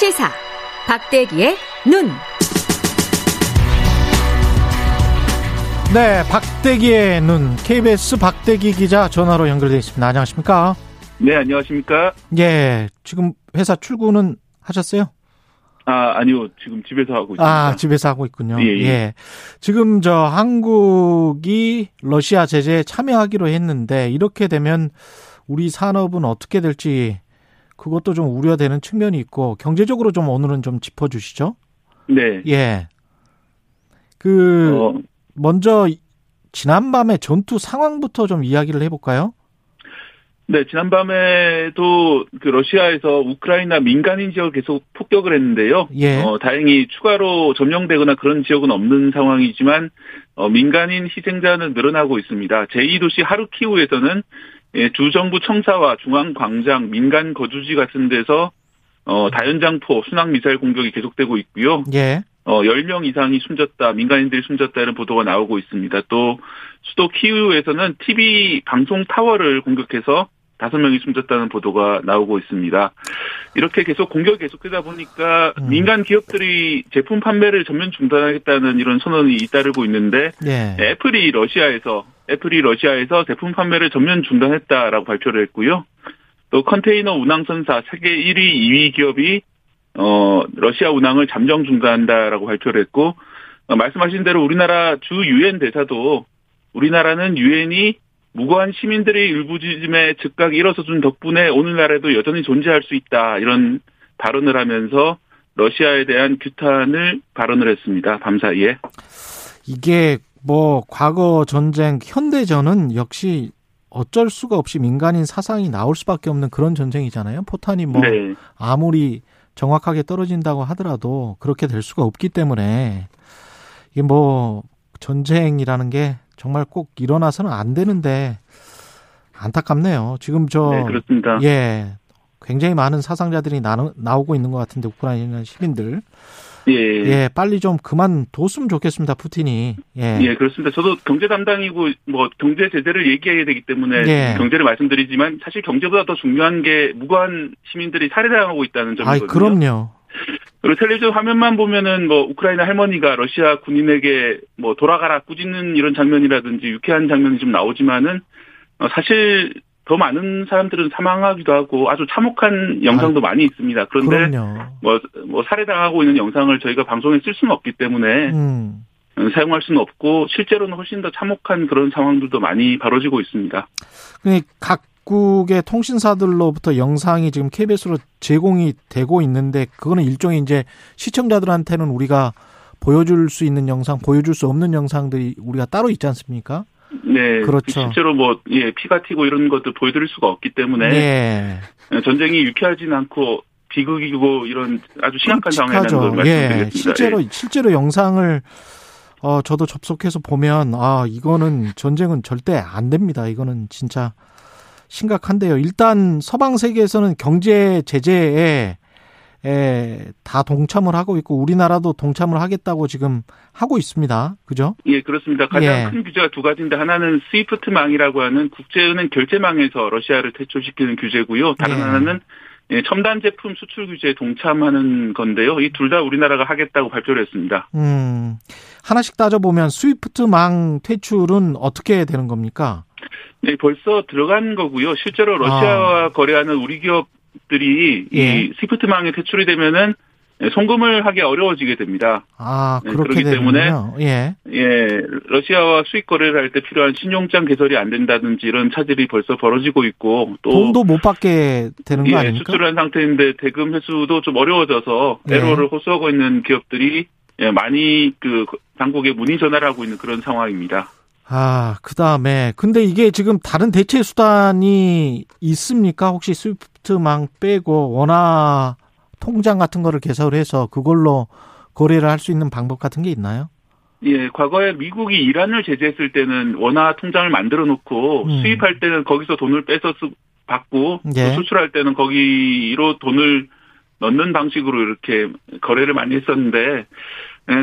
시사 박대기의 눈. 네, 박대기의 눈 KBS 박대기 기자 전화로 연결돼 있습니다. 안녕하십니까? 네, 안녕하십니까? 예, 지금 회사 출근은 하셨어요? 아, 아니요. 지금 집에서 하고 있습니다. 아, 집에서 하고 있군요. 예, 예. 지금 저 한국이 러시아 제재에 참여하기로 했는데 이렇게 되면 우리 산업은 어떻게 될지 그것도 좀 우려되는 측면이 있고 경제적으로 좀 오늘은 좀 짚어 주시죠. 네. 예. 그 어, 먼저 지난밤의 전투 상황부터 좀 이야기를 해 볼까요? 네, 지난밤에도 그 러시아에서 우크라이나 민간인 지역을 계속 폭격을 했는데요. 예. 어, 다행히 추가로 점령되거나 그런 지역은 없는 상황이지만 어, 민간인 희생자는 늘어나고 있습니다. 제2도시 하루키우에서는 예, 주 정부 청사와 중앙광장, 민간 거주지 같은 데서 어, 다연장포, 순항 미사일 공격이 계속되고 있고요. 예. 어, 10명 이상이 숨졌다, 민간인들이 숨졌다 이런 보도가 나오고 있습니다. 또 수도 키우에서는 TV 방송 타워를 공격해서 다섯 명이 숨졌다는 보도가 나오고 있습니다. 이렇게 계속 공격이 계속되다 보니까 음. 민간 기업들이 제품 판매를 전면 중단하겠다는 이런 선언이 잇따르고 있는데 예. 애플이 러시아에서 애플이 러시아에서 제품 판매를 전면 중단했다라고 발표를 했고요. 또 컨테이너 운항선사 세계 1위, 2위 기업이 어 러시아 운항을 잠정 중단한다라고 발표를 했고 어, 말씀하신 대로 우리나라 주 유엔 대사도 우리나라는 유엔이 무고한 시민들의 일부짖음에 즉각 일어서준 덕분에 오늘날에도 여전히 존재할 수 있다 이런 발언을 하면서 러시아에 대한 규탄을 발언을 했습니다. 밤사이에. 이게 뭐 과거 전쟁 현대전은 역시 어쩔 수가 없이 민간인 사상이 나올 수밖에 없는 그런 전쟁이잖아요. 포탄이 뭐 네. 아무리 정확하게 떨어진다고 하더라도 그렇게 될 수가 없기 때문에 이게 뭐 전쟁이라는 게 정말 꼭 일어나서는 안 되는데 안타깝네요. 지금 저 네, 그렇습니다. 예. 굉장히 많은 사상자들이 나, 나오고 있는 것 같은데 우크라이나 시민들 예. 예 빨리 좀 그만 뒀으면 좋겠습니다 푸틴이 예, 예, 그렇습니다. 저도 경제 담당이고 뭐 경제 제재를 얘기해야 되기 때문에 예. 경제를 말씀드리지만 사실 경제보다 더 중요한 게 무고한 시민들이 살해당하고 있다는 점이거든요. 그럼요 그리고 텔레비전 화면만 보면은 뭐 우크라이나 할머니가 러시아 군인에게 뭐 돌아가라 꾸짖는 이런 장면이라든지 유쾌한 장면이 좀 나오지만은 어, 사실 더 많은 사람들은 사망하기도 하고 아주 참혹한 영상도 많이 있습니다. 그런데 뭐, 뭐 살해당하고 있는 영상을 저희가 방송에 쓸 수는 없기 때문에 음. 사용할 수는 없고 실제로는 훨씬 더 참혹한 그런 상황들도 많이 벌어지고 있습니다. 그 각국의 통신사들로부터 영상이 지금 KBS로 제공이 되고 있는데 그거는 일종의 이제 시청자들한테는 우리가 보여줄 수 있는 영상, 보여줄 수 없는 영상들이 우리가 따로 있지 않습니까? 네, 그렇죠. 실제로 뭐 예, 피가 튀고 이런 것도 보여드릴 수가 없기 때문에 예. 전쟁이 유쾌하진 않고 비극이고 이런 아주 심각한 상황이라는 걸. 예. 말씀드리겠습니다. 실제로 실제로 영상을 어 저도 접속해서 보면 아 이거는 전쟁은 절대 안 됩니다. 이거는 진짜 심각한데요. 일단 서방 세계에서는 경제 제재에 에, 다 동참을 하고 있고 우리나라도 동참을 하겠다고 지금 하고 있습니다. 그죠? 예, 그렇습니다. 가장 예. 큰 규제가 두 가지인데 하나는 스위프트망이라고 하는 국제은행 결제망에서 러시아를 퇴출시키는 규제고요. 다른 예. 하나는 예, 첨단 제품 수출 규제에 동참하는 건데요. 이 둘 다 우리나라가 하겠다고 발표를 했습니다. 음. 하나씩 따져보면 스위프트망 퇴출은 어떻게 되는 겁니까? 네, 벌써 들어간 거고요. 실제로 러시아와 거래하는 우리 기업 들이 아. 예. 이 스위프트망에 퇴출이 되면은 송금을 하기 어려워지게 됩니다. 아, 네, 그렇기 때문에. 예. 예, 러시아와 수익 거래를 할 때 필요한 신용장 개설이 안 된다든지 이런 차질이 벌써 벌어지고 있고 또 돈도 못 받게 되는 거 예, 아닙니까? 수출한 상태인데 대금 회수도 좀 어려워져서 예. 애로를 호소하고 있는 기업들이 예, 많이 그 당국에 문의 전화를 하고 있는 그런 상황입니다. 아, 그 다음에, 근데 이게 지금 다른 대체 수단이 있습니까? 혹시 스위프트망 빼고 원화 통장 같은 거를 개설해서 그걸로 거래를 할 수 있는 방법 같은 게 있나요? 예, 과거에 미국이 이란을 제재했을 때는 원화 통장을 만들어 놓고 음. 수입할 때는 거기서 돈을 빼서 쓰, 받고 또 예. 수출할 때는 거기로 돈을 넣는 방식으로 이렇게 거래를 많이 했었는데 예,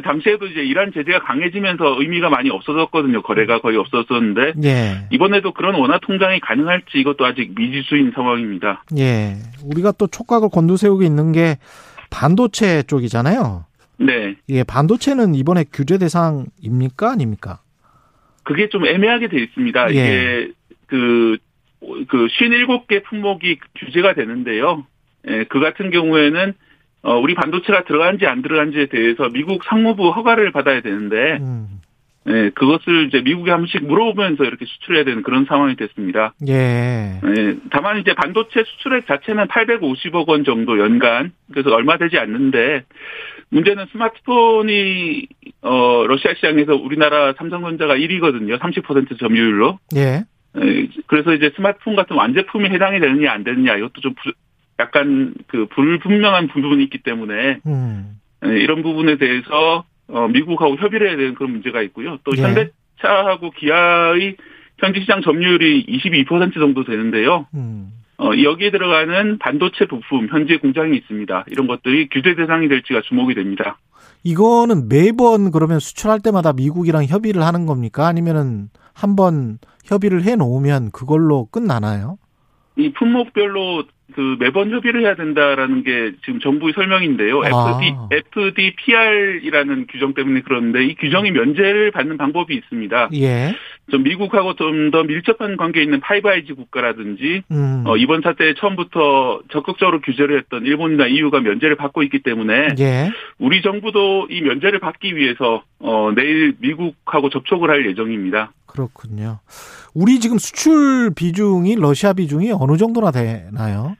당시에도 이제 이란 제재가 강해지면서 의미가 많이 없어졌거든요. 거래가 거의 없었었는데 예. 이번에도 그런 원화 통장이 가능할지 이것도 아직 미지수인 상황입니다. 예. 우리가 또 촉각을 곤두세우고 있는 게 반도체 쪽이잖아요. 네. 예, 반도체는 이번에 규제 대상입니까? 아닙니까? 그게 좀 애매하게 돼 있습니다. 예. 이게 그, 그 57개 품목이 규제가 되는데요. 예, 그 같은 경우에는 어, 우리 반도체가 들어간지 안 들어간지에 대해서 미국 상무부 허가를 받아야 되는데, 음. 예, 그것을 이제 미국에 한 번씩 물어보면서 이렇게 수출해야 되는 그런 상황이 됐습니다. 예. 예, 다만 이제 반도체 수출액 자체는 850억 원 정도 연간, 그래서 얼마 되지 않는데, 문제는 스마트폰이, 어, 러시아 시장에서 우리나라 삼성전자가 1위거든요. 30% 점유율로. 예. 예, 그래서 이제 스마트폰 같은 완제품이 해당이 되느냐 안 되느냐 이것도 좀 부- 약간 그 불분명한 부분이 있기 때문에 음. 예, 이런 부분에 대해서 어, 미국하고 협의를 해야 되는 그런 문제가 있고요. 또 예. 현대차하고 기아의 현지 시장 점유율이 22% 정도 되는데요. 음. 어, 여기에 들어가는 반도체 부품 현재 공장이 있습니다. 이런 것들이 규제 대상이 될지가 주목이 됩니다. 이거는 매번 그러면 수출할 때마다 미국이랑 협의를 하는 겁니까? 아니면은 한번 협의를 해 놓으면 그걸로 끝나나요? 이 품목별로 그 매번 협의를 해야 된다라는 게 지금 정부의 설명인데요. 아. FD, FDPR이라는 규정 때문에 그런데 이 규정이 면제를 받는 방법이 있습니다. 예. 좀 미국하고 좀 더 밀접한 관계에 있는 Five Eyes 국가라든지 음. 어, 이번 사태 처음부터 적극적으로 규제를 했던 일본이나 EU가 면제를 받고 있기 때문에 예. 우리 정부도 이 면제를 받기 위해서 어, 내일 미국하고 접촉을 할 예정입니다. 그렇군요. 우리 지금 수출 비중이 러시아 비중이 어느 정도나 되나요?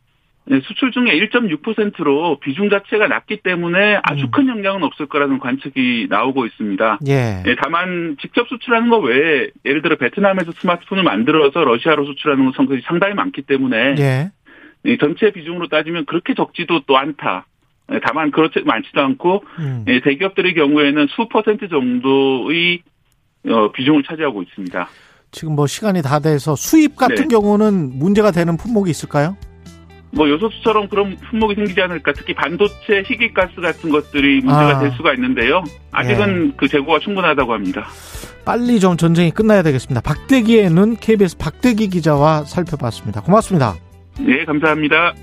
네, 수출 중에 1.6%로 비중 자체가 낮기 때문에 아주 음. 큰 영향은 없을 거라는 관측이 나오고 있습니다. 예. 예, 다만 직접 수출하는 거 외에 예를 들어 베트남에서 스마트폰을 만들어서 러시아로 수출하는 것이 상당히 많기 때문에 예. 이 전체 비중으로 따지면 그렇게 적지도 또 않다. 예, 다만 그렇지 많지도 않고 음. 예, 대기업들의 경우에는 수 퍼센트 정도의 어, 비중을 차지하고 있습니다. 지금 뭐 시간이 다 돼서 수입 같은 네. 경우는 문제가 되는 품목이 있을까요? 뭐 요소수처럼 그런 품목이 생기지 않을까 특히 반도체 희귀가스 같은 것들이 문제가 아. 될 수가 있는데요. 아직은 그 재고가 충분하다고 합니다. 빨리 좀 전쟁이 끝나야 되겠습니다. 박대기의 눈 KBS 박대기 기자와 살펴봤습니다. 고맙습니다. 네, 감사합니다.